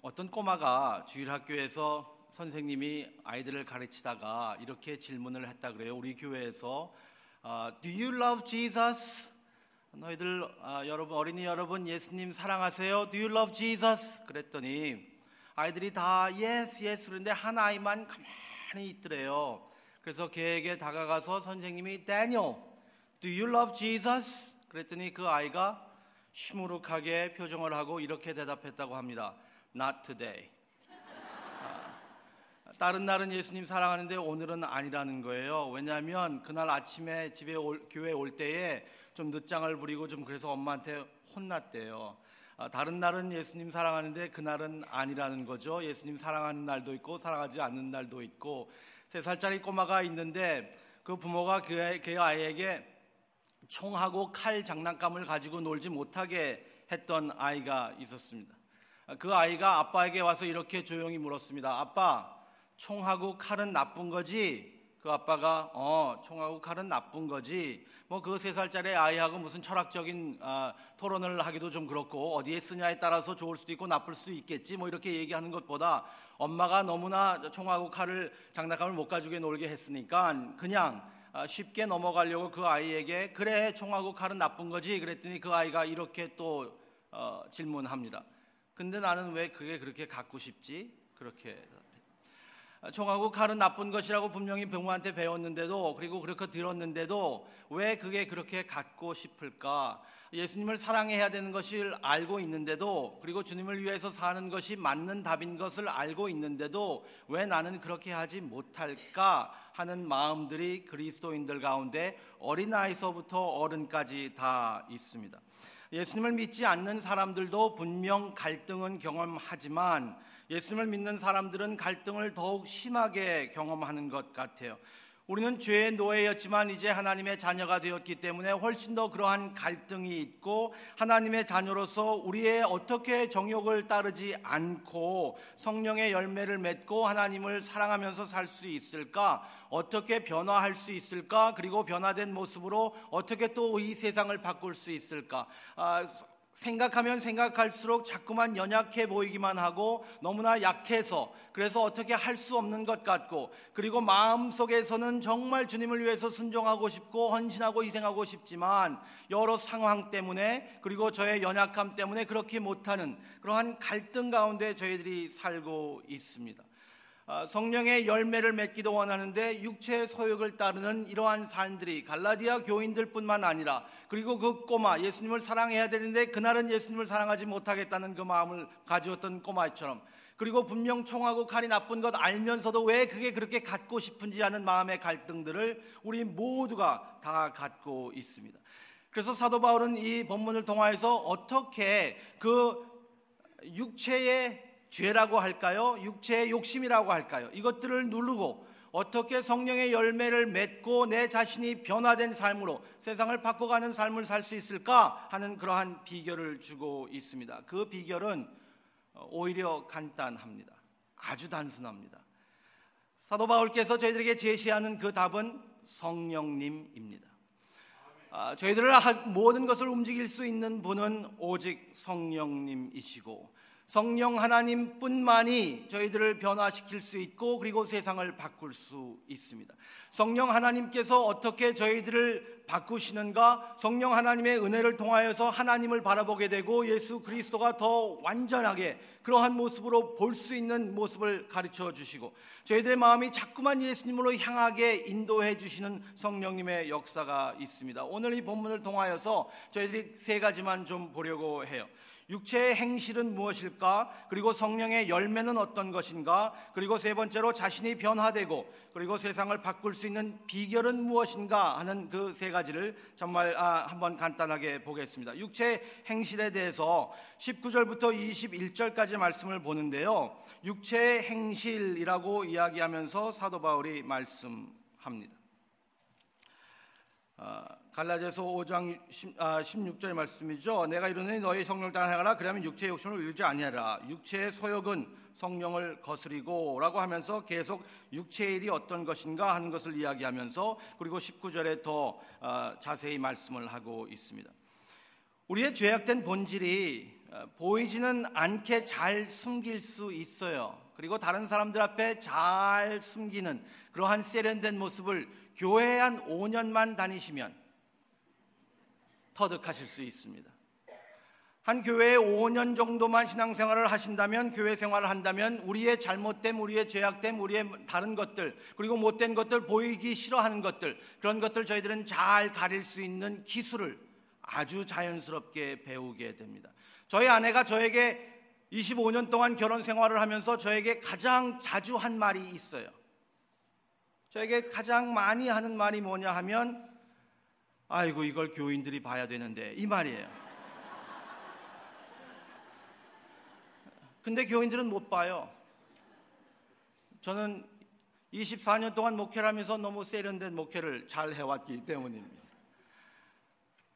어떤 꼬마가 주일 학교에서 선생님이 아이들을 가르치다가 이렇게 질문을 했다 그래요. 우리 교회에서 아, Do you love Jesus? 너희들 아, 여러분 어린이 여러분 예수님 사랑하세요? Do you love Jesus? 그랬더니 아이들이 다 yes yes 그런데 한 아이만 가만히 있더래요. 그래서 걔에게 다가가서 선생님이 Daniel, Do you love Jesus? 그랬더니 그 아이가 시무룩하게 표정을 하고 이렇게 대답했다고 합니다. Not today. 다른 날은 예수님 사랑하는데 오늘은 아니라는 거예요. 왜냐하면 그날 아침에 집에 올, 교회 올 때에 좀 늦장을 부리고 좀 그래서 엄마한테 혼났대요. 아, 다른 날은 예수님 사랑하는데 그날은 아니라는 거죠. 예수님 사랑하는 날도 있고 사랑하지 않는 날도 있고 세 살짜리 꼬마가 있는데 그 부모가 그, 그 아이에게 총하고 칼 장난감을 가지고 놀지 못하게 했던 아이가 있었습니다. 아, 그 아이가 아빠에게 와서 이렇게 조용히 물었습니다. 아빠, 총하고 칼은 나쁜 거지? 그 아빠가 어 총하고 칼은 나쁜 거지 뭐 그 세 살짜리 아이하고 무슨 철학적인 아, 토론을 하기도 좀 그렇고 어디에 쓰냐에 따라서 좋을 수도 있고 나쁠 수도 있겠지 뭐 이렇게 얘기하는 것보다 엄마가 너무나 총하고 칼을 장난감을 못 가지고 놀게 했으니까 그냥 아, 쉽게 넘어가려고 그 아이에게 그래 총하고 칼은 나쁜 거지 그랬더니 그 아이가 이렇게 또 어, 질문합니다. 근데 나는 왜 그게 그렇게 갖고 싶지? 그렇게 총하고 칼은 나쁜 것이라고 분명히 병우한테 배웠는데도 그리고 그렇게 들었는데도 왜 그게 그렇게 갖고 싶을까? 예수님을 사랑해야 되는 것을 알고 있는데도 그리고 주님을 위해서 사는 것이 맞는 답인 것을 알고 있는데도 왜 나는 그렇게 하지 못할까 하는 마음들이 그리스도인들 가운데 어린아이서부터 어른까지 다 있습니다. 예수님을 믿지 않는 사람들도 분명 갈등은 경험하지만 예수님을 믿는 사람들은 갈등을 더욱 심하게 경험하는 것 같아요. 우리는 죄의 노예였지만 이제 하나님의 자녀가 되었기 때문에 훨씬 더 그러한 갈등이 있고 하나님의 자녀로서 우리의 어떻게 정욕을 따르지 않고 성령의 열매를 맺고 하나님을 사랑하면서 살 수 있을까? 어떻게 변화할 수 있을까? 그리고 변화된 모습으로 어떻게 또 이 세상을 바꿀 수 있을까? 아, 생각하면 생각할수록 자꾸만 연약해 보이기만 하고 너무나 약해서 그래서 어떻게 할 수 없는 것 같고 그리고 마음속에서는 정말 주님을 위해서 순종하고 싶고 헌신하고 희생하고 싶지만 여러 상황 때문에 그리고 저의 연약함 때문에 그렇게 못하는 그러한 갈등 가운데 저희들이 살고 있습니다. 아, 성령의 열매를 맺기도 원하는데 육체의 소욕을 따르는 이러한 삶들이 갈라디아 교인들뿐만 아니라 그리고 그 꼬마 예수님을 사랑해야 되는데 그날은 예수님을 사랑하지 못하겠다는 그 마음을 가지었던 꼬마처럼 그리고 분명 총하고 칼이 나쁜 것 알면서도 왜 그게 그렇게 갖고 싶은지 하는 마음의 갈등들을 우리 모두가 다 갖고 있습니다. 그래서 사도 바울은 이 본문을 통하여서 어떻게 그 육체의 죄라고 할까요? 육체의 욕심이라고 할까요? 이것들을 누르고 어떻게 성령의 열매를 맺고 내 자신이 변화된 삶으로 세상을 바꿔가는 삶을 살 수 있을까 하는 그러한 비결을 주고 있습니다. 그 비결은 오히려 간단합니다. 아주 단순합니다. 사도 바울께서 저희들에게 제시하는 그 답은 성령님입니다. 아, 저희들을 모든 것을 움직일 수 있는 분은 오직 성령님이시고 성령 하나님뿐만이 저희들을 변화시킬 수 있고 그리고 세상을 바꿀 수 있습니다. 성령 하나님께서 어떻게 저희들을 바꾸시는가? 성령 하나님의 은혜를 통하여서 하나님을 바라보게 되고 예수 그리스도가 더 완전하게 그러한 모습으로 볼 수 있는 모습을 가르쳐 주시고 저희들의 마음이 자꾸만 예수님으로 향하게 인도해 주시는 성령님의 역사가 있습니다. 오늘 이 본문을 통하여서 저희들이 세 가지만 좀 보려고 해요. 육체의 행실은 무엇일까? 그리고 성령의 열매는 어떤 것인가? 그리고 세 번째로 자신이 변화되고 그리고 세상을 바꿀 수 있는 비결은 무엇인가 하는 그 세 가지를 정말 아, 한번 간단하게 보겠습니다. 육체의 행실에 대해서 19절부터 21절까지 말씀을 보는데요. 육체의 행실이라고 이야기하면서 사도 바울이 말씀합니다. 아, 갈라디아서 5장 16절 아, 말씀이죠. 내가 이르노니 너희 성령 따라 행하라 그러면 육체의 욕심을 이루지 아니하라. 육체의 소욕은 성령을 거스리고라고 하면서 계속 육체의 일이 어떤 것인가 하는 것을 이야기하면서 그리고 19절에 더 아, 자세히 말씀을 하고 있습니다. 우리의 죄악된 본질이 어, 보이지는 않게 잘 숨길 수 있어요. 그리고 다른 사람들 앞에 잘 숨기는 그러한 세련된 모습을 교회에 한 5년만 다니시면 터득하실 수 있습니다. 한 교회에 5년 정도만 신앙생활을 하신다면 교회 생활을 한다면 우리의 잘못됨, 우리의 죄악됨, 우리의 다른 것들 그리고 못된 것들 보이기 싫어하는 것들 그런 것들 저희들은 잘 가릴 수 있는 기술을 아주 자연스럽게 배우게 됩니다. 저희 아내가 저에게 25년 동안 결혼 생활을 하면서 저에게 가장 자주 한 말이 있어요. 저에게 가장 많이 하는 말이 뭐냐 하면 아이고 이걸 교인들이 봐야 되는데 이 말이에요. 근데 교인들은 못 봐요. 저는 24년 동안 목회를 하면서 너무 세련된 목회를 잘 해왔기 때문입니다.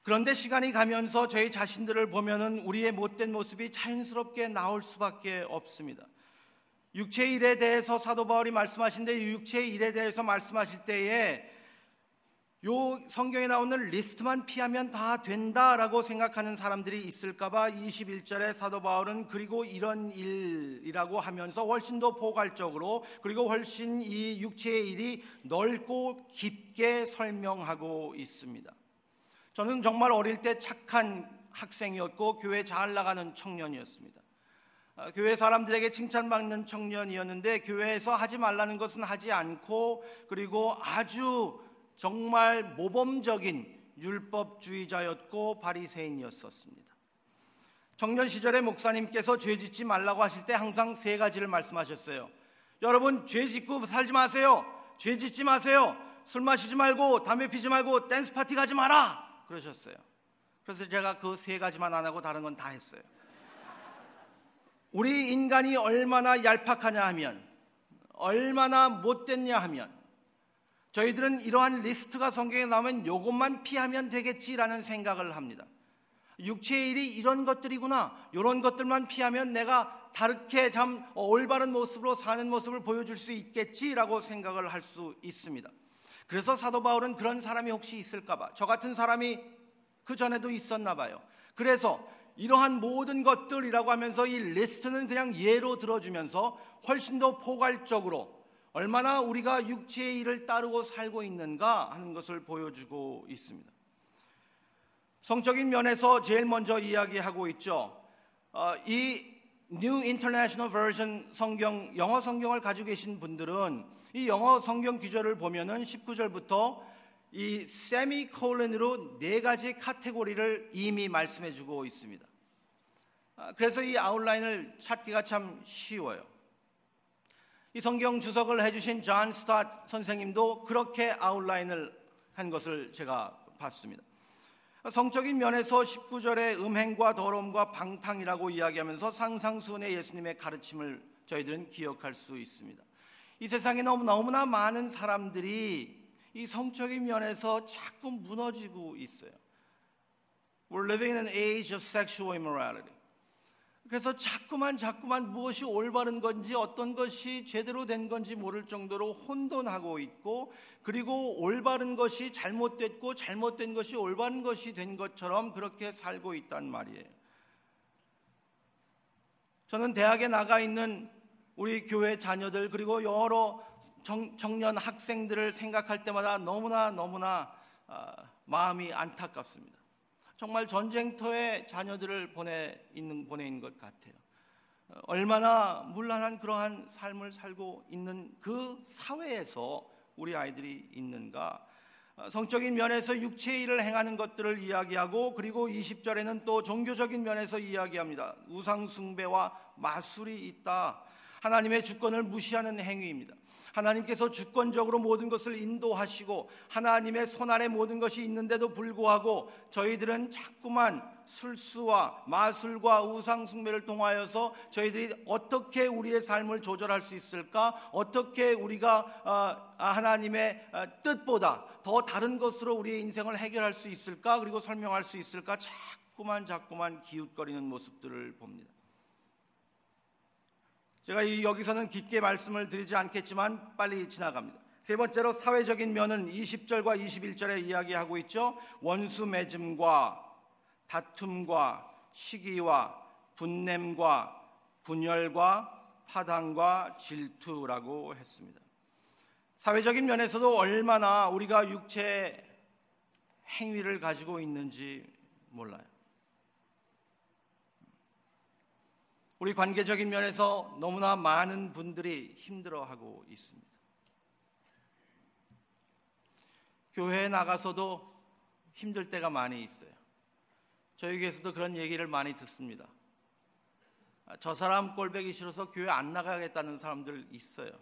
그런데 시간이 가면서 저희 자신들을 보면은 우리의 못된 모습이 자연스럽게 나올 수밖에 없습니다. 육체의 일에 대해서 사도 바울이 말씀하신데 육체의 일에 대해서 말씀하실 때에 요 성경에 나오는 리스트만 피하면 다 된다라고 생각하는 사람들이 있을까봐 21절에 사도 바울은 그리고 이런 일이라고 하면서 훨씬 더 포괄적으로 그리고 훨씬 이 육체의 일이 넓고 깊게 설명하고 있습니다. 저는 정말 어릴 때 착한 학생이었고 교회 잘 나가는 청년이었습니다. 아, 교회 사람들에게 칭찬받는 청년이었는데 교회에서 하지 말라는 것은 하지 않고 그리고 아주 정말 모범적인 율법주의자였고 바리새인이었었습니다. 청년 시절에 목사님께서 죄 짓지 말라고 하실 때 항상 세 가지를 말씀하셨어요. 여러분 죄 짓고 살지 마세요. 죄 짓지 마세요. 술 마시지 말고 담배 피지 말고 댄스 파티 가지 마라. 그러셨어요. 그래서 제가 그 세 가지만 안 하고 다른 건 다 했어요. 우리 인간이 얼마나 얄팍하냐 하면 얼마나 못됐냐 하면 저희들은 이러한 리스트가 성경에 나오면 이것만 피하면 되겠지라는 생각을 합니다. 육체의 일이 이런 것들이구나. 이런 것들만 피하면 내가 다르게 참 올바른 모습으로 사는 모습을 보여줄 수 있겠지라고 생각을 할 수 있습니다. 그래서 사도 바울은 그런 사람이 혹시 있을까봐 저 같은 사람이 그 전에도 있었나 봐요. 그래서 이러한 모든 것들이라고 하면서 이 리스트는 그냥 예로 들어주면서 훨씬 더 포괄적으로 얼마나 우리가 육체의 일을 따르고 살고 있는가 하는 것을 보여주고 있습니다. 성적인 면에서 제일 먼저 이야기하고 있죠. 어, 이 New International Version 성경, 영어 성경을 가지고 계신 분들은 이 영어 성경 구절을 보면은 19절부터 이 세미콜론으로 네 가지 카테고리를 이미 말씀해 주고 있습니다. 아, 그래서 이 outline을 찾기가 참 쉬워요. 이 성경 주석을 해주신 존 스토트 선생님도 그렇게 outline을 한 것을 제가 봤습니다. 성적인 면에서 19절의 음행과 더러움과 방탕이라고 이야기하면서 산상수훈의 예수님의 가르침을 저희들은 기억할 수 있습니다. 이 세상에 너무 너무나 많은 사람들이 이 성적인 면에서 자꾸 무너지고 있어요. We're living in an age of sexual immorality. 그래서 자꾸만 자꾸만 무엇이 올바른 건지 어떤 것이 제대로 된 건지 모를 정도로 혼돈하고 있고 그리고 올바른 것이 잘못됐고 잘못된 것이 올바른 것이 된 것처럼 그렇게 살고 있단 말이에요. 저는 대학에 나가 있는 우리 교회 자녀들 그리고 여러 청, 년 학생들을 생각할 때마다 너무나 너무나 아, 마음이 안타깝습니다. 정말 전쟁터에 자녀들을 보내 있는 보내 있는 것 같아요. 얼마나 물란한 그러한 삶을 살고 있는 그 사회에서 우리 아이들이 있는가? 성적인 면에서 육체의 일을 행하는 것들을 이야기하고 그리고 20절에는 또 종교적인 면에서 이야기합니다. 우상 숭배와 마술이 있다. 하나님의 주권을 무시하는 행위입니다. 하나님께서 주권적으로 모든 것을 인도하시고 하나님의 손안에 모든 것이 있는데도 불구하고 저희들은 자꾸만 술수와 마술과 우상숭배를 통하여서 저희들이 어떻게 우리의 삶을 조절할 수 있을까? 어떻게 우리가 어, 하나님의 어, 뜻보다 더 다른 것으로 우리의 인생을 해결할 수 있을까? 그리고 설명할 수 있을까? 자꾸만 자꾸만 기웃거리는 모습들을 봅니다. 제가 여기서는 깊게 말씀을 드리지 않겠지만 빨리 지나갑니다. 세 번째로 사회적인 면은 20절과 21절에 이야기하고 있죠. 원수 맺음과 다툼과 시기와 분냄과 분열과 파당과 질투라고 했습니다. 사회적인 면에서도 얼마나 우리가 육체 행위를 가지고 있는지 몰라요. 우리 관계적인 면에서 너무나 많은 분들이 힘들어하고 있습니다. 교회에 나가서도 힘들 때가 많이 있어요. 저에게서도 그런 얘기를 많이 듣습니다. 저 사람 꼴배기 싫어서 교회 안 나가겠다는 사람들 있어요.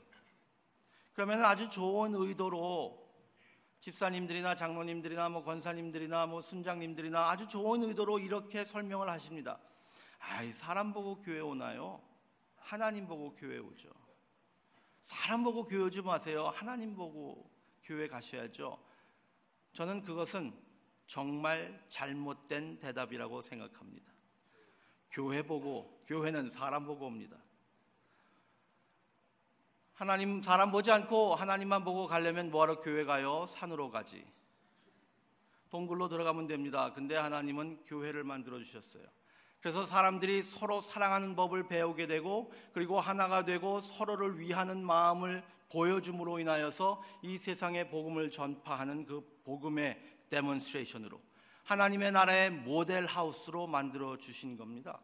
그러면 아주 좋은 의도로 집사님들이나 장로님들이나 뭐 권사님들이나 뭐 순장님들이나 아주 좋은 의도로 이렇게 설명을 하십니다. 아이 사람 보고 교회 오나요? 하나님 보고 교회 오죠. 사람 보고 교회 오지 마세요. 하나님 보고 교회 가셔야죠. 저는 그것은 정말 잘못된 대답이라고 생각합니다. 교회 보고 교회는 사람 보고 옵니다. 하나님 사람 보지 않고 하나님만 보고 가려면 뭐하러 교회 가요? 산으로 가지. 동굴로 들어가면 됩니다. 근데 하나님은 교회를 만들어 주셨어요. 그래서 사람들이 서로 사랑하는 법을 배우게 되고 그리고 하나가 되고 서로를 위하는 마음을 보여줌으로 인하여서 이 세상의 복음을 전파하는 그 복음의 demonstration으로 하나님의 나라의 모델 하우스로 만들어 주신 겁니다.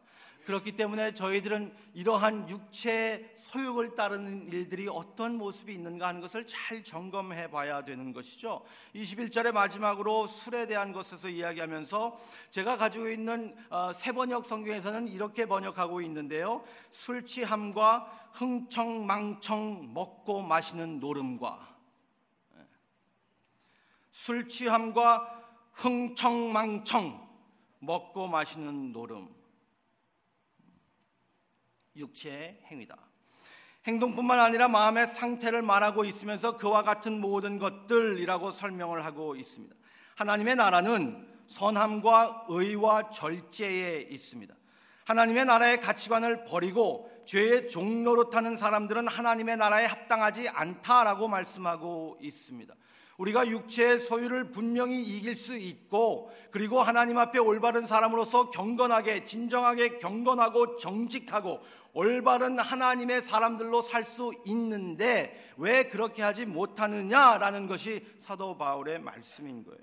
그렇기 때문에 저희들은 이러한 육체의 소욕을 따르는 일들이 어떤 모습이 있는가 하는 것을 잘 점검해 봐야 되는 것이죠. 21절의 마지막으로 술에 대한 것에서 이야기하면서 제가 가지고 있는 어, 세번역 성경에서는 이렇게 번역하고 있는데요. 술 취함과 흥청망청 먹고 마시는 노름과 예. 술 취함과 흥청망청 먹고 마시는 노름 육체의 행위다. 행동뿐만 아니라 마음의 상태를 말하고 있으면서 그와 같은 모든 것들이라고 설명을 하고 있습니다. 하나님의 나라는 선함과 의와 절제에 있습니다. 하나님의 나라의 가치관을 버리고 죄의 종로로 타는 사람들은 하나님의 나라에 합당하지 않다라고 말씀하고 있습니다. 우리가 육체의 소유를 분명히 이길 수 있고 그리고 하나님 앞에 올바른 사람으로서 경건하게 진정하게 경건하고 정직하고 올바른 하나님의 사람들로 살 수 있는데 왜 그렇게 하지 못하느냐라는 것이 사도 바울의 말씀인 거예요.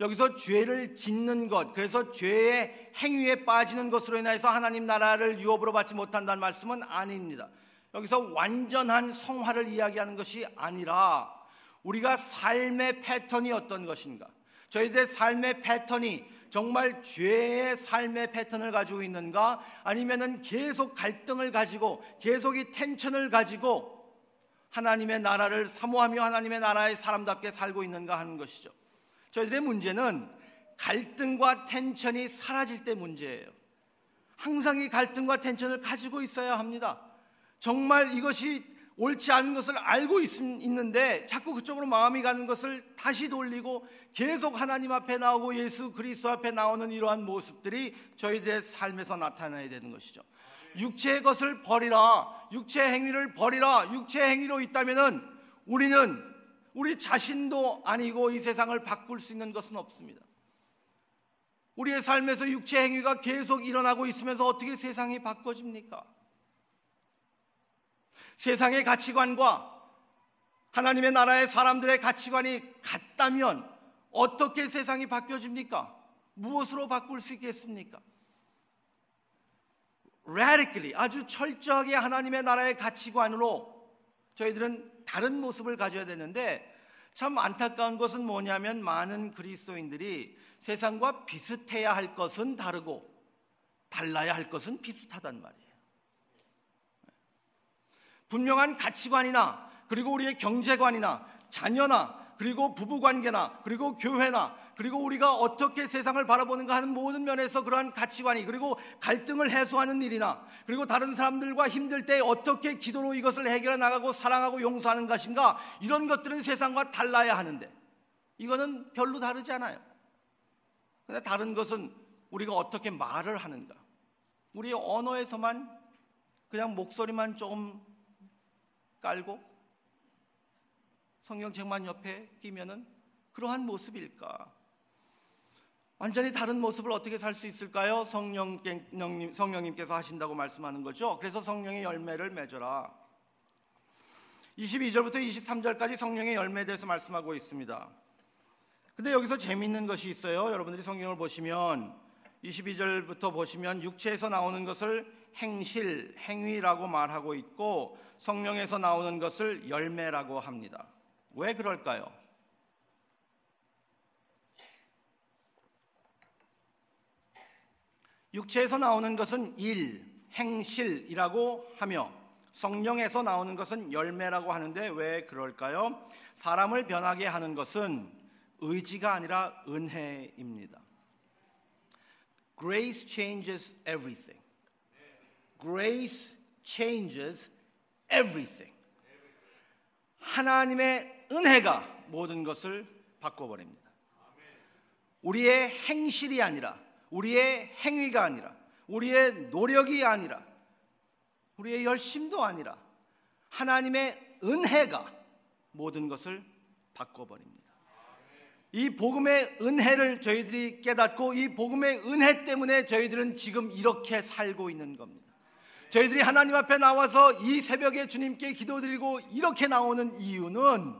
여기서 죄를 짓는 것, 그래서 죄의 행위에 빠지는 것으로 인해서 하나님 나라를 유업으로 받지 못한다는 말씀은 아닙니다. 여기서 완전한 성화를 이야기하는 것이 아니라 우리가 삶의 패턴이 어떤 것인가? 저희들의 삶의 패턴이 정말 죄의 삶의 패턴을 가지고 있는가? 아니면은 계속 갈등을 가지고 계속 이 텐션을 가지고 하나님의 나라를 사모하며 하나님의 나라의 사람답게 살고 있는가 하는 것이죠. 저희들의 문제는 갈등과 텐션이 사라질 때 문제예요. 항상 이 갈등과 텐션을 가지고 있어야 합니다. 정말 이것이 옳지 않은 것을 알고 있, 있는데 자꾸 그쪽으로 마음이 가는 것을 다시 돌리고 계속 하나님 앞에 나오고 예수 그리스도 앞에 나오는 이러한 모습들이 저희들의 삶에서 나타나야 되는 것이죠. 육체의 것을 버리라. 육체 행위를 버리라. 육체 행위로 있다면은 우리는 우리 자신도 아니고 이 세상을 바꿀 수 있는 것은 없습니다. 우리의 삶에서 육체 행위가 계속 일어나고 있으면서 어떻게 세상이 바꿔집니까? 세상의 가치관과 하나님의 나라의 사람들의 가치관이 같다면 어떻게 세상이 바뀌어집니까? 무엇으로 바꿀 수 있겠습니까? radically 아주 철저하게 하나님의 나라의 가치관으로 저희들은 다른 모습을 가져야 되는데 참 안타까운 것은 뭐냐면 많은 그리스도인들이 세상과 비슷해야 할 것은 다르고 달라야 할 것은 비슷하단 말이에요. 분명한 가치관이나 그리고 우리의 경제관이나 자녀나 그리고 부부관계나 그리고 교회나 그리고 우리가 어떻게 세상을 바라보는가 하는 모든 면에서 그러한 가치관이 그리고 갈등을 해소하는 일이나 그리고 다른 사람들과 힘들 때 어떻게 기도로 이것을 해결해 나가고 사랑하고 용서하는 것인가 이런 것들은 세상과 달라야 하는데 이거는 별로 다르지 않아요. 근데 다른 것은 우리가 어떻게 말을 하는가 우리 언어에서만 그냥 목소리만 조금 깔고 성경책만 옆에 끼면은 그러한 모습일까? 완전히 다른 모습을 어떻게 살 수 있을까요? 성령, 성령님께서 하신다고 말씀하는 거죠. 그래서 성령의 열매를 맺어라. 22절부터 23절까지 성령의 열매에 대해서 말씀하고 있습니다. 근데 여기서 재미있는 것이 있어요. 여러분들이 성경을 보시면 22절부터 보시면 육체에서 나오는 것을 행실, 행위라고 말하고 있고 성령에서 나오는 것을 열매라고 합니다. 왜 그럴까요? 육체에서 나오는 것은 일, 행실이라고 하며 성령에서 나오는 것은 열매라고 하는데 왜 그럴까요? 사람을 변하게 하는 것은 의지가 아니라 은혜입니다. Grace changes everything. Grace changes everything. 하나님의 은혜가 모든 것을 바꿔버립니다. 우리의 행실이 아니라 우리의 행위가 아니라 우리의 노력이 아니라 우리의 열심도 아니라 하나님의 은혜가 모든 것을 바꿔버립니다. 이 복음의 은혜를 저희들이 깨닫고 이 복음의 은혜 때문에 저희들은 지금 이렇게 살고 있는 겁니다. 저희들이 하나님 앞에 나와서 이 새벽에 주님께 기도드리고 이렇게 나오는 이유는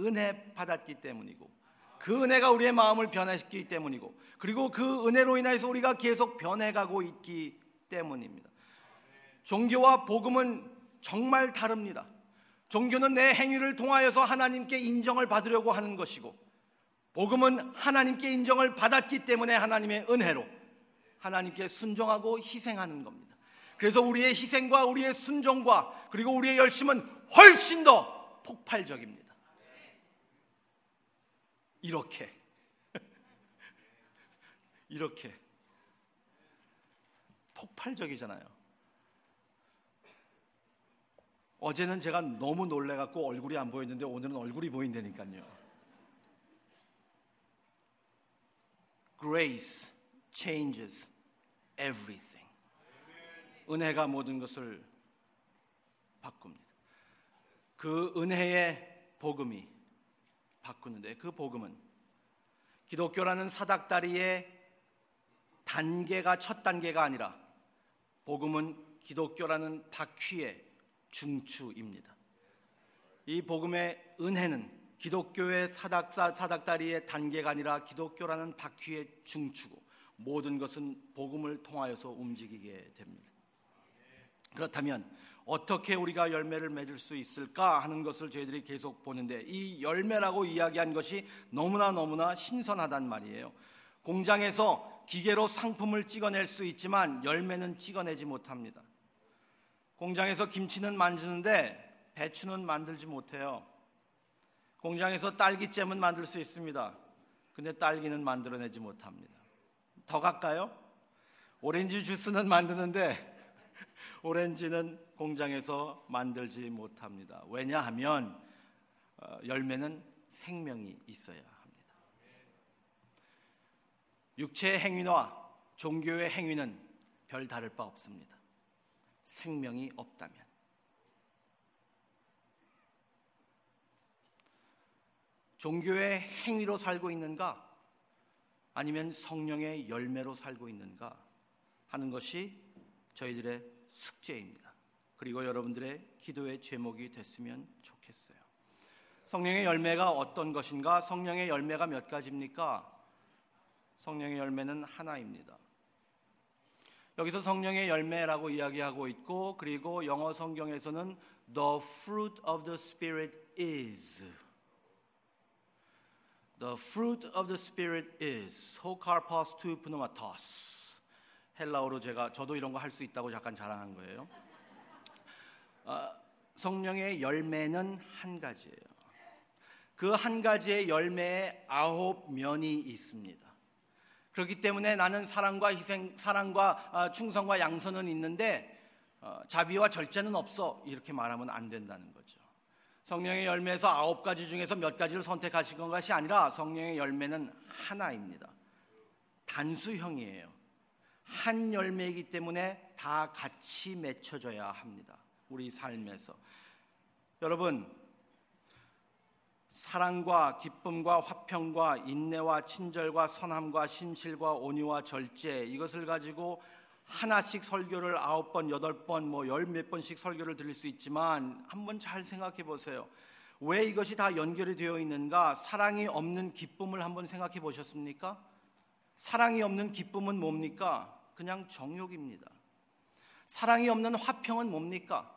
은혜 받았기 때문이고 그 은혜가 우리의 마음을 변화시키기 때문이고 그리고 그 은혜로 인해서 우리가 계속 변해가고 있기 때문입니다. 종교와 복음은 정말 다릅니다. 종교는 내 행위를 통하여서 하나님께 인정을 받으려고 하는 것이고 복음은 하나님께 인정을 받았기 때문에 하나님의 은혜로 하나님께 순종하고 희생하는 겁니다. 그래서 우리의 희생과 우리의 순종과 그리고 우리의 열심은 훨씬 더 폭발적입니다. 이렇게 이렇게 폭발적이잖아요. 어제는 제가 너무 놀래갖고 얼굴이 안 보였는데 오늘은 얼굴이 보인다니까요. Grace changes everything. 은혜가 모든 것을 바꿉니다. 그 은혜의 복음이 바꾸는데 그 복음은 기독교라는 사닥다리의 단계가 첫 단계가 아니라 복음은 기독교라는 바퀴의 중추입니다. 이 복음의 은혜는 기독교의 사닥사, 사닥다리의 단계가 아니라 기독교라는 바퀴의 중추고 모든 것은 복음을 통하여서 움직이게 됩니다. 그렇다면 어떻게 우리가 열매를 맺을 수 있을까 하는 것을 저희들이 계속 보는데 이 열매라고 이야기한 것이 너무나 너무나 신선하단 말이에요. 공장에서 기계로 상품을 찍어낼 수 있지만 열매는 찍어내지 못합니다. 공장에서 김치는 만드는데 배추는 만들지 못해요. 공장에서 딸기잼은 만들 수 있습니다. 근데 딸기는 만들어내지 못합니다. 더 갈까요? 오렌지 주스는 만드는데 오렌지는 공장에서 만들지 못합니다. 왜냐하면 어, 열매는 생명이 있어야 합니다. 육체의 행위와 종교의 행위는 별 다를 바 없습니다. 생명이 없다면. 종교의 행위로 살고 있는가? 아니면 성령의 열매로 살고 있는가? 하는 것이 저희들의 숙제입니다. 그리고 여러분들의 기도의 제목이 됐으면 좋겠어요. 성령의 열매가 어떤 것인가? 성령의 열매가 몇 가지입니까? 성령의 열매는 하나입니다. 여기서 성령의 열매라고 이야기하고 있고 그리고 영어 성경에서는 the fruit of the spirit is the fruit of the spirit is hokarpos to pneumatos 헬라어로 제가 저도 이런 거 할 수 있다고 잠깐 자랑한 거예요. 어, 성령의 열매는 한 가지예요. 그 한 가지의 열매에 아홉 면이 있습니다. 그렇기 때문에 나는 사랑과 희생, 사랑과 어, 충성과 양선은 있는데 어, 자비와 절제는 없어 이렇게 말하면 안 된다는 거죠. 성령의 열매에서 아홉 가지 중에서 몇 가지를 선택하신 것이 아니라 성령의 열매는 하나입니다. 단수형이에요. 한 열매이기 때문에 다 같이 맺혀져야 합니다. 우리 삶에서. 여러분, 사랑과 기쁨과 화평과 인내와 친절과 선함과 신실과 온유와 절제 이것을 가지고 하나씩 설교를 아홉 번, 여덟 번, 뭐 열 몇 번씩 설교를 드릴 수 있지만 한번 잘 생각해 보세요. 왜 이것이 다 연결이 되어 있는가? 사랑이 없는 기쁨을 한번 생각해 보셨습니까? 사랑이 없는 기쁨은 뭡니까? 그냥 정욕입니다. 사랑이 없는 화평은 뭡니까?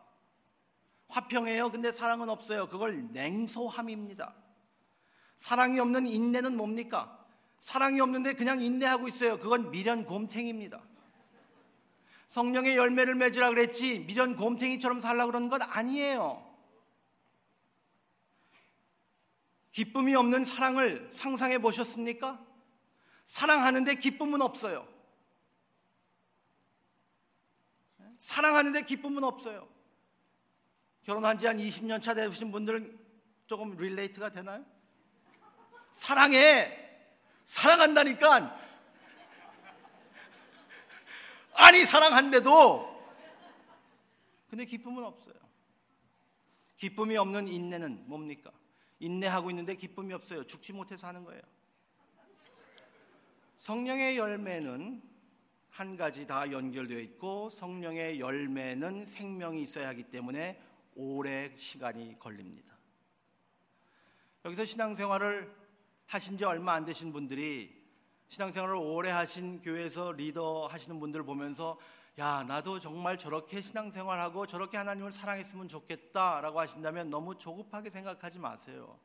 화평해요. 근데 사랑은 없어요. 그걸 냉소함입니다. 사랑이 없는 인내는 뭡니까? 사랑이 없는데 그냥 인내하고 있어요. 그건 미련 곰탱입니다. 성령의 열매를 맺으라 그랬지 미련 곰탱이처럼 살라 그러는 건 아니에요. 기쁨이 없는 사랑을 상상해 보셨습니까? 사랑하는데 기쁨은 없어요. 사랑하는데 기쁨은 없어요. 결혼한 지 한 20년 차 되신 분들은 조금 릴레이트가 되나요? 사랑해! 사랑한다니까! 아니, 사랑한데도! 근데 기쁨은 없어요. 기쁨이 없는 인내는 뭡니까? 인내하고 있는데 기쁨이 없어요. 죽지 못해서 하는 거예요. 성령의 열매는 한 가지 다 연결되어 있고 성령의 열매는 생명이 있어야 하기 때문에 오래 시간이 걸립니다. 여기서 신앙생활을 하신 지 얼마 안 되신 분들이 신앙생활을 오래 하신 교회에서 리더 하시는 분들 보면서 야, 나도 정말 저렇게 신앙생활하고 저렇게 하나님을 사랑했으면 좋겠다라고 하신다면 너무 조급하게 생각하지 마세요.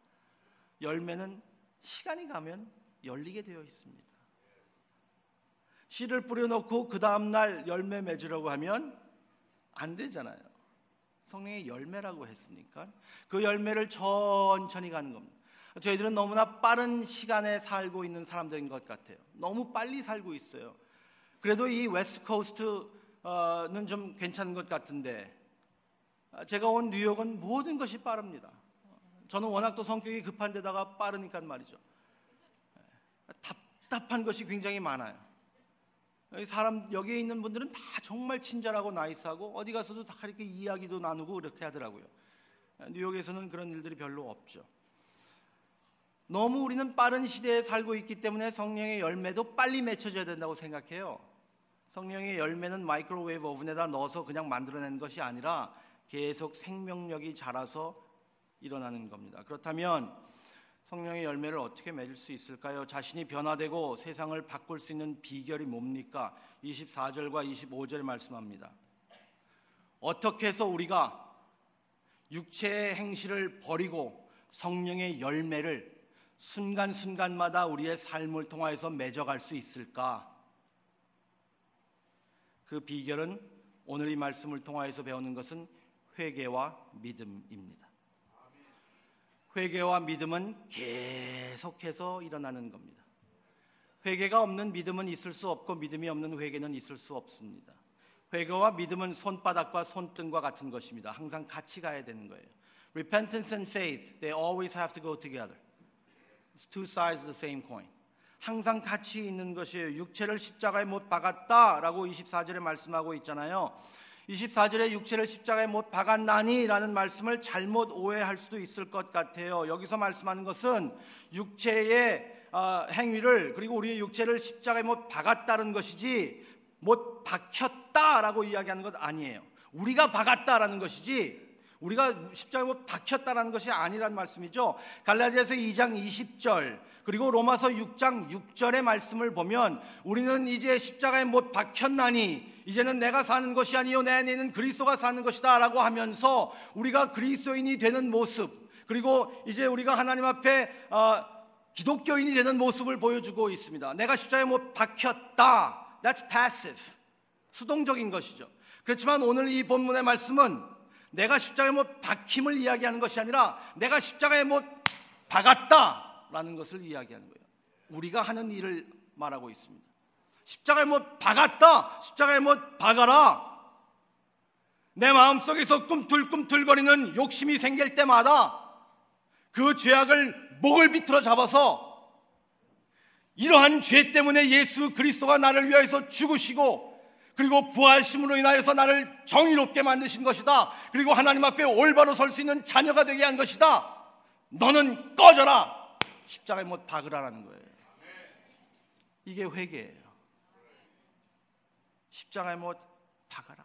열매는 시간이 가면 열리게 되어 있습니다. 씨를 뿌려놓고 그 다음날 열매 맺으려고 하면 안 되잖아요. 성령의 열매라고 했으니까 그 열매를 천천히 가는 겁니다. 저희들은 너무나 빠른 시간에 살고 있는 사람들인 것 같아요. 너무 빨리 살고 있어요. 그래도 이 West Coast는 좀 괜찮은 것 같은데 제가 온 뉴욕은 모든 것이 빠릅니다. 저는 워낙 또 성격이 급한 데다가 빠르니까 말이죠. 답답한 것이 굉장히 많아요. 사람 여기에 있는 분들은 다 정말 친절하고 nice하고 어디 가서도 다 이렇게 이야기도 나누고 이렇게 하더라고요. 뉴욕에서는 그런 일들이 별로 없죠. 너무 우리는 빠른 시대에 살고 있기 때문에 성령의 열매도 빨리 맺혀져야 된다고 생각해요. 성령의 열매는 microwave oven에다 넣어서 그냥 만들어낸 것이 아니라 계속 생명력이 자라서 일어나는 겁니다. 그렇다면 성령의 열매를 어떻게 맺을 수 있을까요? 자신이 변화되고 세상을 바꿀 수 있는 비결이 뭡니까? 24절과 25절에 말씀합니다. 어떻게 해서 우리가 육체의 행실을 버리고 성령의 열매를 순간순간마다 우리의 삶을 통하여서 맺어갈 수 있을까? 그 비결은 오늘 이 말씀을 통하여서 배우는 것은 회개와 믿음입니다. 회개와 믿음은 계속해서 일어나는 겁니다. 회개가 없는 믿음은 있을 수 없고 믿음이 없는 회개는 있을 수 없습니다. 회개와 믿음은 손바닥과 손등과 같은 것입니다. 항상 같이 가야 되는 거예요. Repentance and faith, they always have to go together. It's two sides of the same coin. 항상 같이 있는 것이에요. 육체를 십자가에 못 박았다라고 24절에 말씀하고 있잖아요. 24절에 육체를 십자가에 못 박았나니라는 말씀을 잘못 오해할 수도 있을 것 같아요. 여기서 말씀하는 것은 육체의 어, 행위를 그리고 우리의 육체를 십자가에 못 박았다는 것이지 못 박혔다라고 이야기하는 것 아니에요. 우리가 박았다라는 것이지 우리가 십자가에 못 박혔다라는 것이 아니란 말씀이죠. 갈라디아서 2장 20절 그리고 로마서 6장 6절의 말씀을 보면 우리는 이제 십자가에 못 박혔나니 이제는 내가 사는 것이 아니요 내 안에 있는 그리스도가 사는 것이다라고 하면서 우리가 그리스도인이 되는 모습 그리고 이제 우리가 하나님 앞에 어, 기독교인이 되는 모습을 보여주고 있습니다. 내가 십자가에 못 박혔다. That's passive. 수동적인 것이죠. 그렇지만 오늘 이 본문의 말씀은 내가 십자가에 못 박힘을 이야기하는 것이 아니라 내가 십자가에 못 박았다라는 것을 이야기하는 거예요. 우리가 하는 일을 말하고 있습니다. 십자가에 못 박았다. 십자가에 못 박아라. 내 마음속에서 꿈틀꿈틀거리는 욕심이 생길 때마다 그 죄악을 목을 비틀어 잡아서 이러한 죄 때문에 예수 그리스도가 나를 위하여서 죽으시고 그리고 부활심으로 인하여서 나를 정의롭게 만드신 것이다. 그리고 하나님 앞에 올바로 설 수 있는 자녀가 되게 한 것이다. 너는 꺼져라. 십자가에 못 박으라라는 거예요. 이게 회개예요. 십자가에 못 박아라.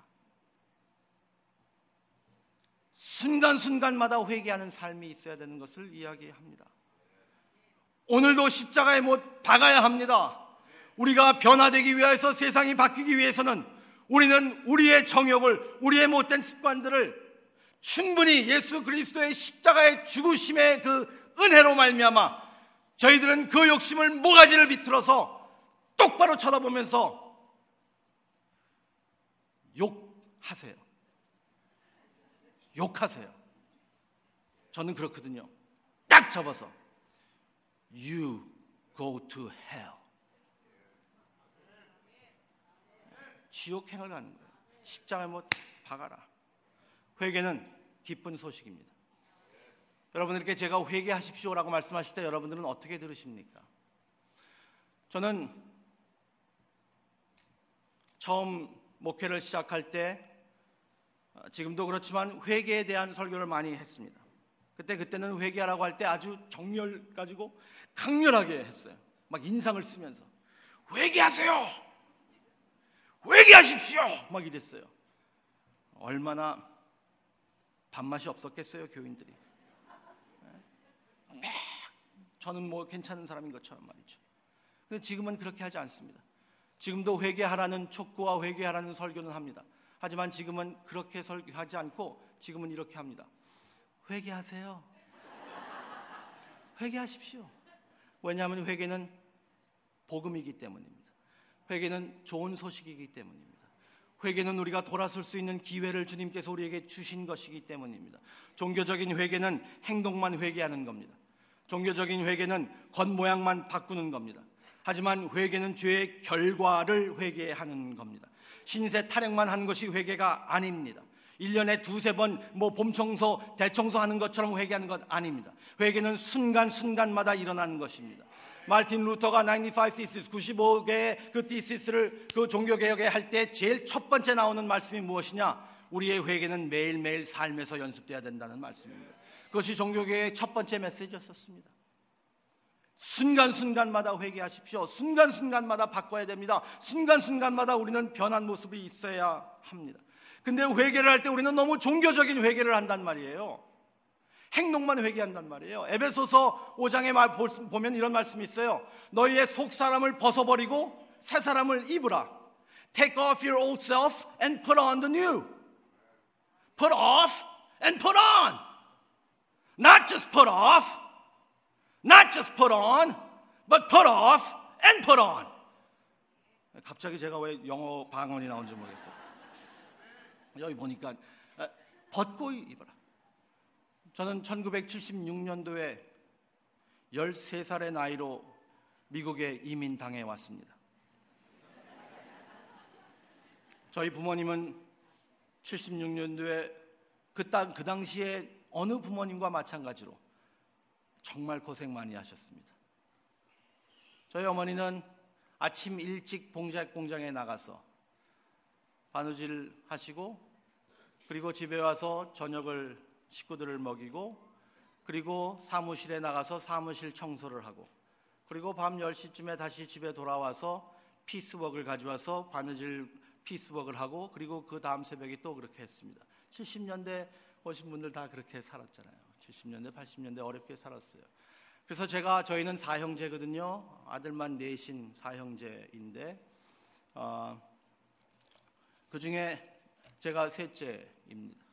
순간순간마다 회개하는 삶이 있어야 되는 것을 이야기합니다. 오늘도 십자가에 못 박아야 합니다. 우리가 변화되기 위해서 세상이 바뀌기 위해서는 우리는 우리의 정욕을, 우리의 못된 습관들을 충분히 예수 그리스도의 십자가의 죽으심의 그 은혜로 말미암아 저희들은 그 욕심을 모가지를 비틀어서 똑바로 쳐다보면서 욕하세요. 욕하세요. 저는 그렇거든요. 딱 접어서 You go to hell. 지옥행을 가는 거예요. 십장을 못 박아라. 회개는 기쁜 소식입니다. 여러분들께 제가 회개하십시오라고 말씀하실 때 여러분들은 어떻게 들으십니까? 저는 처음 목회를 시작할 때 지금도 그렇지만 회개에 대한 설교를 많이 했습니다. 그때 그때는 회개하라고 할 때 아주 정열 가지고 강렬하게 했어요. 막 인상을 쓰면서 회개하세요. 회개하십시오! 막 이랬어요. 얼마나 밥맛이 없었겠어요, 교인들이. 막 저는 뭐 괜찮은 사람인 것처럼 말이죠. 근데 지금은 그렇게 하지 않습니다. 지금도 회개하라는 촉구와 회개하라는 설교는 합니다. 하지만 지금은 그렇게 설교하지 않고 지금은 이렇게 합니다. 회개하세요. 회개하십시오. 왜냐하면 회개는 복음이기 때문입니다. 회개는 좋은 소식이기 때문입니다. 회개는 우리가 돌아설 수 있는 기회를 주님께서 우리에게 주신 것이기 때문입니다. 종교적인 회개는 행동만 회개하는 겁니다. 종교적인 회개는 겉모양만 바꾸는 겁니다. 하지만 회개는 죄의 결과를 회개하는 겁니다. 신세 타령만 한 것이 회개가 아닙니다. 1년에 두세 번 뭐 봄청소, 대청소 하는 것처럼 회개하는 것 아닙니다. 회개는 순간순간마다 일어나는 것입니다. 말틴 루터가 95 thesis, 95개의 그 thesis,를 그 종교 개혁에 할 때 제일 첫 번째 나오는 말씀이 무엇이냐? 우리의 회개는 매일매일 삶에서 연습돼야 된다는 말씀입니다. 그것이 종교 개혁의 첫 번째 메시지였었습니다. 순간순간마다 회개하십시오. 순간순간마다 바꿔야 됩니다. 순간순간마다 우리는 변한 모습이 있어야 합니다. 근데 회개를 할 때 우리는 너무 종교적인 회개를 한단 말이에요. 행동만 회개한단 말이에요. 에베소서 5장에 말 보면 이런 말씀이 있어요. 너희의 속 사람을 벗어버리고 새 사람을 입으라. Take off your old self and put on the new. Put off and put on. Not just put off, not just put on, but put off and put on. 갑자기 제가 왜 영어 방언이 나온지 모르겠어요. 여기 보니까 벗고 입어라. 저는 1976년도에 13살의 나이로 미국에 이민 당해 왔습니다. 저희 부모님은 76년도에 그, 땅, 그 당시에 어느 부모님과 마찬가지로 정말 고생 많이 하셨습니다. 저희 어머니는 아침 일찍 봉작 공장에 나가서 바느질 하시고 그리고 집에 와서 저녁을 식구들을 먹이고 그리고 사무실에 나가서 사무실 청소를 하고 그리고 밤 10시쯤에 다시 집에 돌아와서 피스웍을 가져와서 바느질 피스웍을 하고 그리고 그 다음 새벽에 또 그렇게 했습니다. 70년대 오신 분들 다 그렇게 살았잖아요. 70년대, 80년대 어렵게 살았어요. 그래서 제가 저희는 사형제거든요. 아들만 넷인 사형제인데 어, 그 중에 제가 셋째입니다.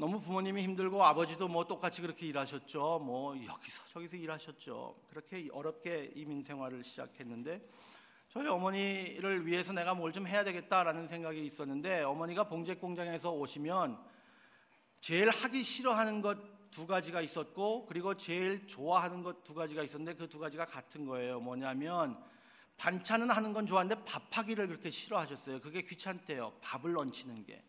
너무 부모님이 힘들고 아버지도 뭐 똑같이 그렇게 일하셨죠. 뭐 여기서 저기서 일하셨죠. 그렇게 어렵게 이민 생활을 시작했는데 저희 어머니를 위해서 내가 뭘 좀 해야 되겠다라는 생각이 있었는데 어머니가 봉제 공장에서 오시면 제일 하기 싫어하는 것 두 가지가 있었고 그리고 제일 좋아하는 것 두 가지가 있었는데 그 두 가지가 같은 거예요. 뭐냐면 반찬은 하는 건 좋아하는데 밥하기를 그렇게 싫어하셨어요. 그게 귀찮대요. 밥을 얹히는 게.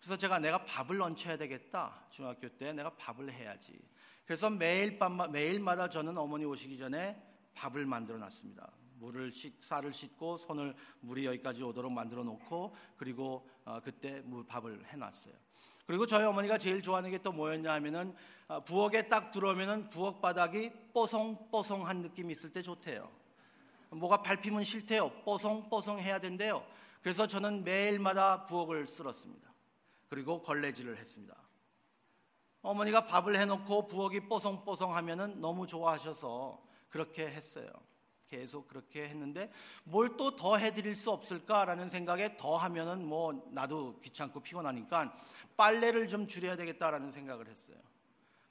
그래서 제가 내가 밥을 얹혀야 되겠다. 중학교 때 내가 밥을 해야지. 그래서 매일 밤 매일마다 저는 어머니 오시기 전에 밥을 만들어 놨습니다. 물을 씻, 쌀을 씻고 손을 물이 여기까지 오도록 만들어 놓고 그리고 어, 그때 물 밥을 해놨어요. 그리고 저희 어머니가 제일 좋아하는 게 또 뭐였냐 하면은 어, 부엌에 딱 들어오면은 부엌 바닥이 뽀송뽀송한 느낌이 있을 때 좋대요. 뭐가 밟히면 싫대요. 뽀송뽀송 해야 된대요. 그래서 저는 매일마다 부엌을 쓸었습니다. 그리고 걸레질을 했습니다. 어머니가 밥을 해놓고 부엌이 뽀송뽀송 하면은 너무 좋아하셔서 그렇게 했어요. 계속 그렇게 했는데 뭘 또 더 해드릴 수 없을까라는 생각에 더 하면은 뭐 나도 귀찮고 피곤하니까 빨래를 좀 줄여야 되겠다라는 생각을 했어요.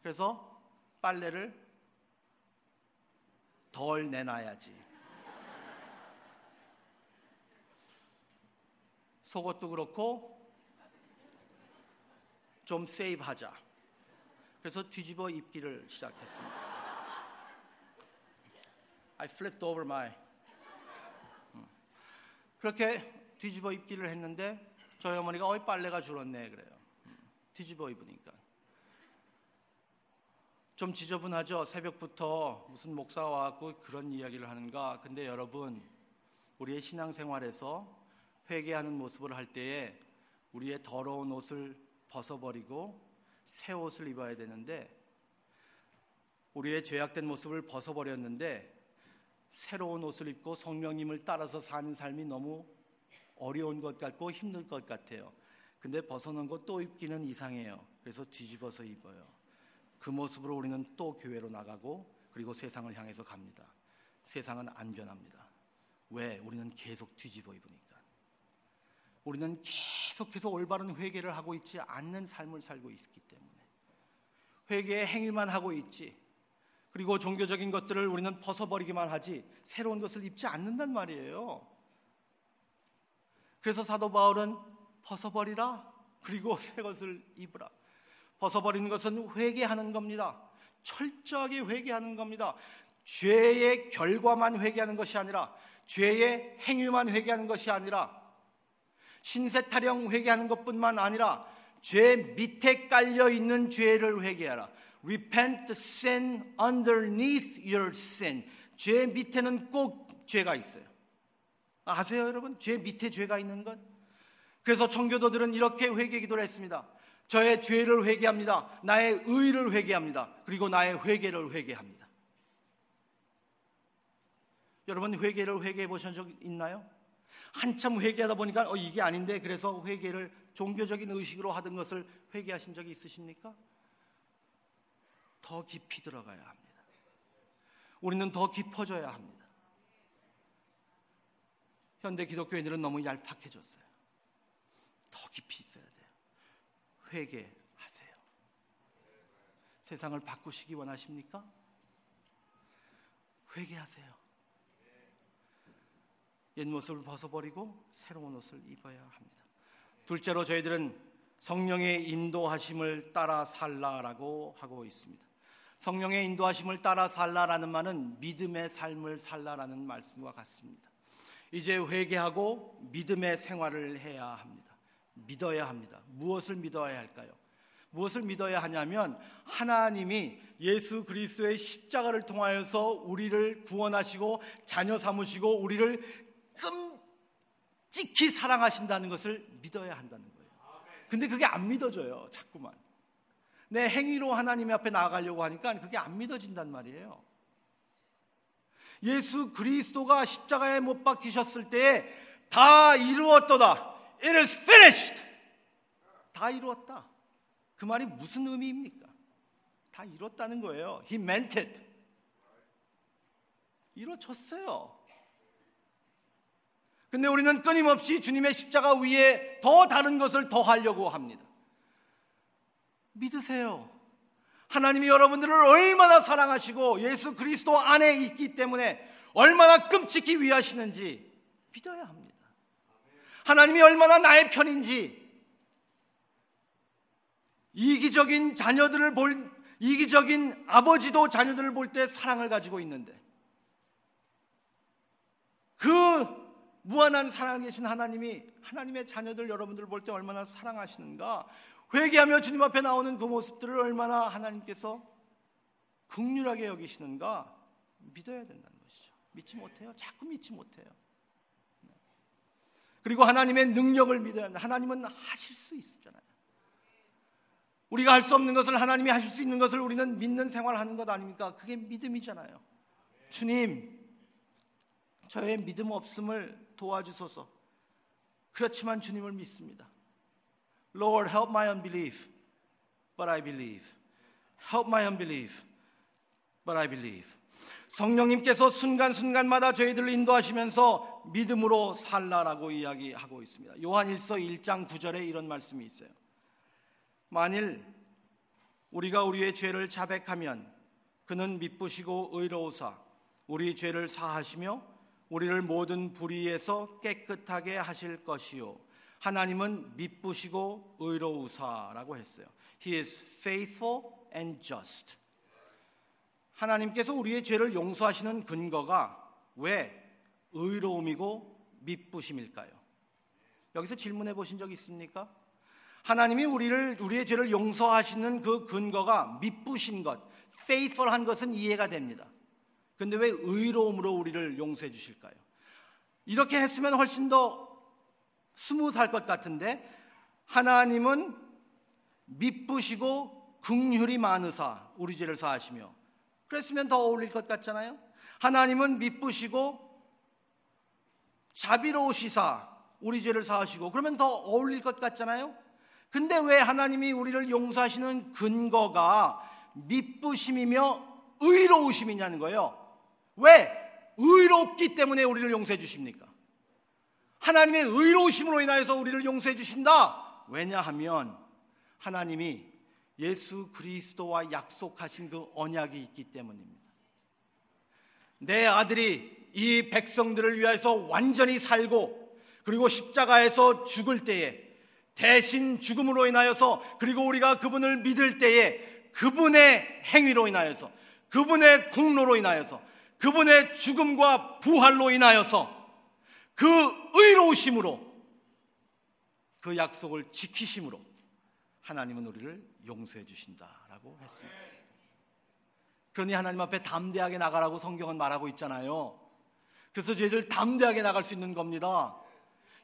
그래서 빨래를 덜 내놔야지. 속옷도 그렇고 좀 세이브하자. 그래서 뒤집어 입기를 시작했습니다. I flipped over my. 음. 그렇게 뒤집어 입기를 했는데 저희 어머니가 어이 빨래가 줄었네 그래요. 음. 뒤집어 입으니까. 좀 지저분하죠. 새벽부터 무슨 목사가 와갖고 그런 이야기를 하는가. 근데 여러분, 우리의 신앙생활에서 회개하는 모습을 할 때에 우리의 더러운 옷을 벗어버리고 새 옷을 입어야 되는데 우리의 죄악된 모습을 벗어버렸는데 새로운 옷을 입고 성령님을 따라서 사는 삶이 너무 어려운 것 같고 힘들 것 같아요. 근데 벗어놓은 거 또 입기는 이상해요. 그래서 뒤집어서 입어요. 그 모습으로 우리는 또 교회로 나가고 그리고 세상을 향해서 갑니다. 세상은 안 변합니다. 왜? 우리는 계속 뒤집어 입으니까. 우리는 계속해서 올바른 회개를 하고 있지 않는 삶을 살고 있기 때문에 회개의 행위만 하고 있지 그리고 종교적인 것들을 우리는 벗어버리기만 하지 새로운 것을 입지 않는단 말이에요. 그래서 사도 바울은 벗어버리라 그리고 새 것을 입으라. 벗어버리는 것은 회개하는 겁니다. 철저하게 회개하는 겁니다. 죄의 결과만 회개하는 것이 아니라 죄의 행위만 회개하는 것이 아니라 신세 타령 회개하는 것뿐만 아니라 죄 밑에 깔려 있는 죄를 회개하라. Repent sin underneath your sin. 죄 밑에는 꼭 죄가 있어요. 아세요, 여러분? 죄 밑에 죄가 있는 것? 그래서 청교도들은 이렇게 회개 기도를 했습니다. 저의 죄를 회개합니다. 나의 의를 회개합니다. 그리고 나의 회개를 회개합니다. 여러분 회개를 회개해 보신 적 있나요? 한참 회개하다 보니까 어, 이게 아닌데 그래서 회개를 종교적인 의식으로 하던 것을 회개하신 적이 있으십니까? 더 깊이 들어가야 합니다. 우리는 더 깊어져야 합니다. 현대 기독교인들은 너무 얄팍해졌어요. 더 깊이 있어야 돼요. 회개하세요. 세상을 바꾸시기 원하십니까? 회개하세요. 옛 모습을 벗어버리고 새로운 옷을 입어야 합니다. 둘째로 저희들은 성령의 인도하심을 따라 살라라고 하고 있습니다. 성령의 인도하심을 따라 살라라는 말은 믿음의 삶을 살라라는 말씀과 같습니다. 이제 회개하고 믿음의 생활을 해야 합니다. 믿어야 합니다. 무엇을 믿어야 할까요? 무엇을 믿어야 하냐면 하나님이 예수 그리스도의 십자가를 통하여서 우리를 구원하시고 자녀 삼으시고 우리를 끔찍히 사랑하신다는 것을 믿어야 한다는 거예요. 근데 그게 안 믿어져요. 자꾸만. 내 행위로 하나님 앞에 나아가려고 하니까 그게 안 믿어진단 말이에요. 예수 그리스도가 십자가에 못 박히셨을 때다 이루었도다. It is finished. 다 이루었다. 그 말이 무슨 의미입니까? 다 이뤘다는 거예요. He meant it. 이루어졌어요. 근데 우리는 끊임없이 주님의 십자가 위에 더 다른 것을 더 하려고 합니다. 믿으세요. 하나님이 여러분들을 얼마나 사랑하시고 예수 그리스도 안에 있기 때문에 얼마나 끔찍히 위하시는지 믿어야 합니다. 하나님이 얼마나 나의 편인지 이기적인 자녀들을 볼 이기적인 아버지도 자녀들을 볼 때 사랑을 가지고 있는데 그 무한한 사랑 계신 하나님이 하나님의 자녀들 여러분들을 볼 때 얼마나 사랑하시는가 회개하며 주님 앞에 나오는 그 모습들을 얼마나 하나님께서 극률하게 여기시는가 믿어야 된다는 것이죠. 믿지 못해요. 자꾸 믿지 못해요. 네. 그리고 하나님의 능력을 믿어야 합니다. 하나님은 하실 수 있잖아요. 우리가 할 수 없는 것을 하나님이 하실 수 있는 것을 우리는 믿는 생활하는 것 아닙니까? 그게 믿음이잖아요. 주님, 저의 믿음 없음을 도와주소서. 그렇지만 주님을 믿습니다. Lord, help my unbelief, but I believe. Help my unbelief, but I believe. 성령님께서 순간순간마다 저희들을 인도하시면서 믿음으로 살라라고 이야기하고 있습니다. 요한 1서 1장 9절에 이런 말씀이 있어요. 만일 우리가 우리의 죄를 자백하면 그는 미쁘시고 의로우사 우리 죄를 사하시며 우리를 모든 불의에서 깨끗하게 하실 것이요 하나님은 미쁘시고 의로우사라고 했어요. He is faithful and just. 하나님께서 우리의 죄를 용서하시는 근거가 왜 의로움이고 미쁘심일까요? 여기서 질문해 보신 적 있습니까? 하나님이 우리를 우리의 죄를 용서하시는 그 근거가 미쁘신 것, faithful한 것은 이해가 됩니다. 근데 왜 의로움으로 우리를 용서해 주실까요? 이렇게 했으면 훨씬 더 스무스할 것 같은데 하나님은 미쁘시고 긍휼이 많으사 우리 죄를 사하시며 그랬으면 더 어울릴 것 같잖아요. 하나님은 미쁘시고 자비로우시사 우리 죄를 사하시고 그러면 더 어울릴 것 같잖아요. 근데 왜 하나님이 우리를 용서하시는 근거가 미쁘심이며 의로우심이냐는 거예요. 왜? 의롭기 때문에 우리를 용서해 주십니까? 하나님의 의로우심으로 인하여서 우리를 용서해 주신다. 왜냐하면 하나님이 예수 그리스도와 약속하신 그 언약이 있기 때문입니다. 내 아들이 이 백성들을 위하여서 완전히 살고 그리고 십자가에서 죽을 때에 대신 죽음으로 인하여서 그리고 우리가 그분을 믿을 때에 그분의 행위로 인하여서 그분의 공로로 인하여서 그분의 죽음과 부활로 인하여서 그 의로우심으로 그 약속을 지키심으로 하나님은 우리를 용서해 주신다라고 했습니다. 그러니 하나님 앞에 담대하게 나가라고 성경은 말하고 있잖아요. 그래서 저희들 담대하게 나갈 수 있는 겁니다.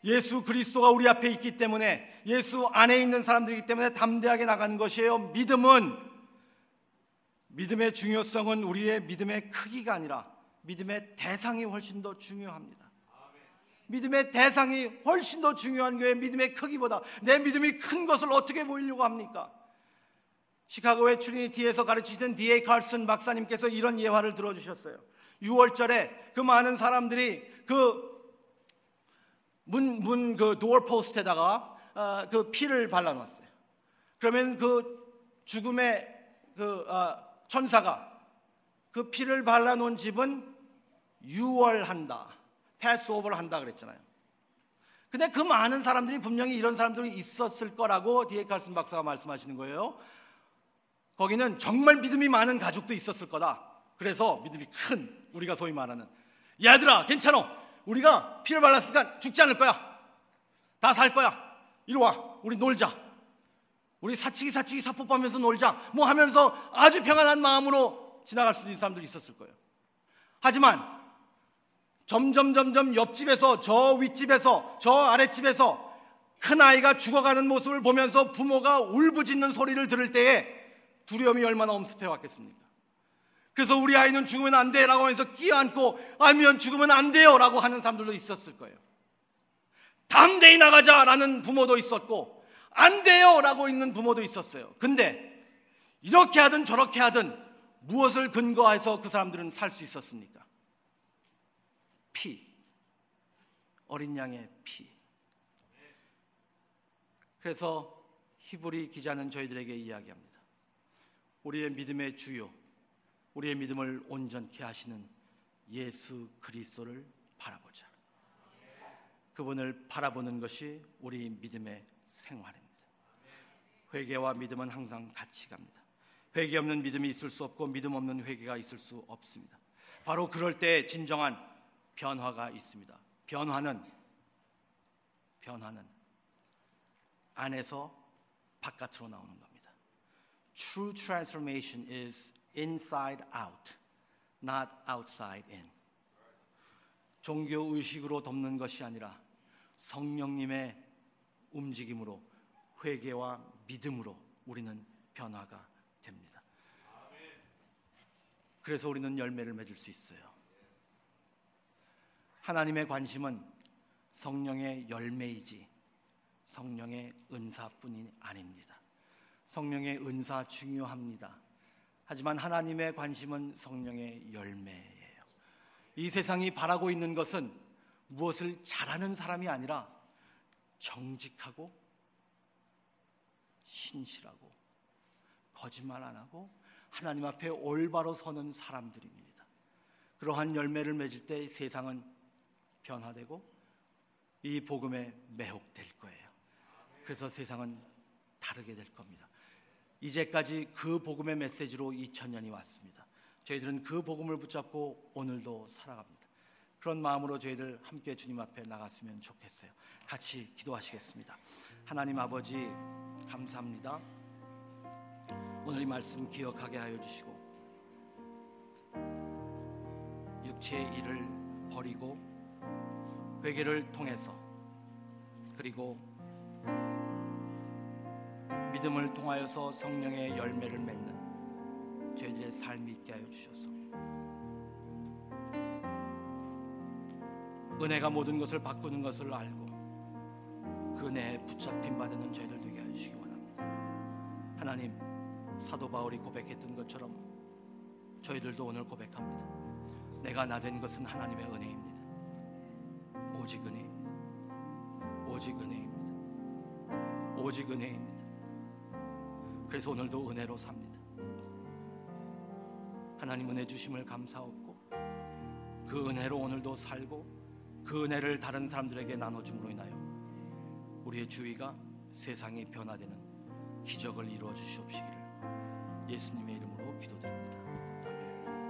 예수 그리스도가 우리 앞에 있기 때문에 예수 안에 있는 사람들이기 때문에 담대하게 나가는 것이에요. 믿음은 믿음의 중요성은 우리의 믿음의 크기가 아니라 믿음의 대상이 훨씬 더 중요합니다. 믿음의 대상이 훨씬 더 중요한 거예요. 믿음의 크기보다 내 믿음이 큰 것을 어떻게 보이려고 합니까? 시카고의 트리니티에서 가르치던 D.A. 칼슨 박사님께서 이런 예화를 들어주셨어요. 6월절에 그 많은 사람들이 그 문, 문, 그 도어 포스트에다가 어, 그 피를 발라놨어요. 그러면 그 죽음의 그 어, 천사가 그 피를 발라놓은 집은 유월한다. 패스오버를 한다 그랬잖아요. 근데 그 많은 사람들이 분명히 이런 사람들이 있었을 거라고 디에 칼슨 박사가 말씀하시는 거예요. 거기는 정말 믿음이 많은 가족도 있었을 거다. 그래서 믿음이 큰 우리가 소위 말하는 얘들아 괜찮아 우리가 피를 발랐으니까 죽지 않을 거야. 다 살 거야. 이리 와. 우리 놀자. 우리 사치기 사치기 사포하면서 놀자. 뭐 하면서 아주 평안한 마음으로 지나갈 수 있는 사람들이 있었을 거예요. 하지만 점점 점점 옆집에서 저 윗집에서 저 아랫집에서 큰 아이가 죽어가는 모습을 보면서 부모가 울부짖는 소리를 들을 때에 두려움이 얼마나 엄습해 왔겠습니까? 그래서 우리 아이는 죽으면 안 돼! 라고 하면서 끼안고 아니면 죽으면 안 돼요! 라고 하는 사람들도 있었을 거예요. 담대히 나가자! 라는 부모도 있었고, 안 돼요! 라고 있는 부모도 있었어요. 근데 이렇게 하든 저렇게 하든 무엇을 근거해서 그 사람들은 살 수 있었습니까? 피. 어린 양의 피. 그래서 히브리 기자는 저희들에게 이야기합니다. 우리의 믿음의 주요, 우리의 믿음을 온전케 하시는 예수 그리스도를 바라보자. 그분을 바라보는 것이 우리 믿음의 생활입니다. 회개와 믿음은 항상 같이 갑니다. 회개 없는 믿음이 있을 수 없고 믿음 없는 회개가 있을 수 없습니다. 바로 그럴 때 진정한 변화가 있습니다. 변화는 변화는 안에서 바깥으로 나오는 겁니다. True transformation is inside out, not outside in. 종교 의식으로 덮는 것이 아니라 성령님의 움직임으로 회개와 믿음으로 우리는 변화가 됩니다. 그래서 우리는 열매를 맺을 수 있어요. 하나님의 관심은 성령의 열매이지 성령의 은사뿐이 아닙니다. 성령의 은사 중요합니다. 하지만 하나님의 관심은 성령의 열매예요. 이 세상이 바라고 있는 것은 무엇을 잘하는 사람이 아니라 정직하고 신실하고 거짓말 안 하고 하나님 앞에 올바로 서는 사람들입니다. 그러한 열매를 맺을 때 세상은 변화되고 이 복음에 매혹될 거예요. 그래서 세상은 다르게 될 겁니다. 이제까지 그 복음의 메시지로 2000년이 왔습니다. 저희들은 그 복음을 붙잡고 오늘도 살아갑니다. 그런 마음으로 저희들 함께 주님 앞에 나갔으면 좋겠어요. 같이 기도하시겠습니다. 하나님 아버지 감사합니다. 오늘 이 말씀 기억하게 하여 주시고 육체의 일을 버리고 회개를 통해서 그리고 믿음을 통하여서 성령의 열매를 맺는 저희들의 삶이 있게 하여 주셔서 은혜가 모든 것을 바꾸는 것을 알고 그 은혜에 붙잡힌 바 되는 저희들 되게 하여 주시기 원합니다. 하나님 사도 바울이 고백했던 것처럼 저희들도 오늘 고백합니다. 내가 나 된 것은 하나님의 은혜입니다. 오직 은혜입니다. 오직 은혜입니다. 오직 은혜입니다. 그래서 오늘도 은혜로 삽니다. 하나님 은혜 주심을 감사하고 그 은혜로 오늘도 살고 그 은혜를 다른 사람들에게 나눠줌으로 인하여 우리의 주위가 세상이 변화되는 기적을 이루어 주시옵시기를 예수님의 이름으로 기도드립니다.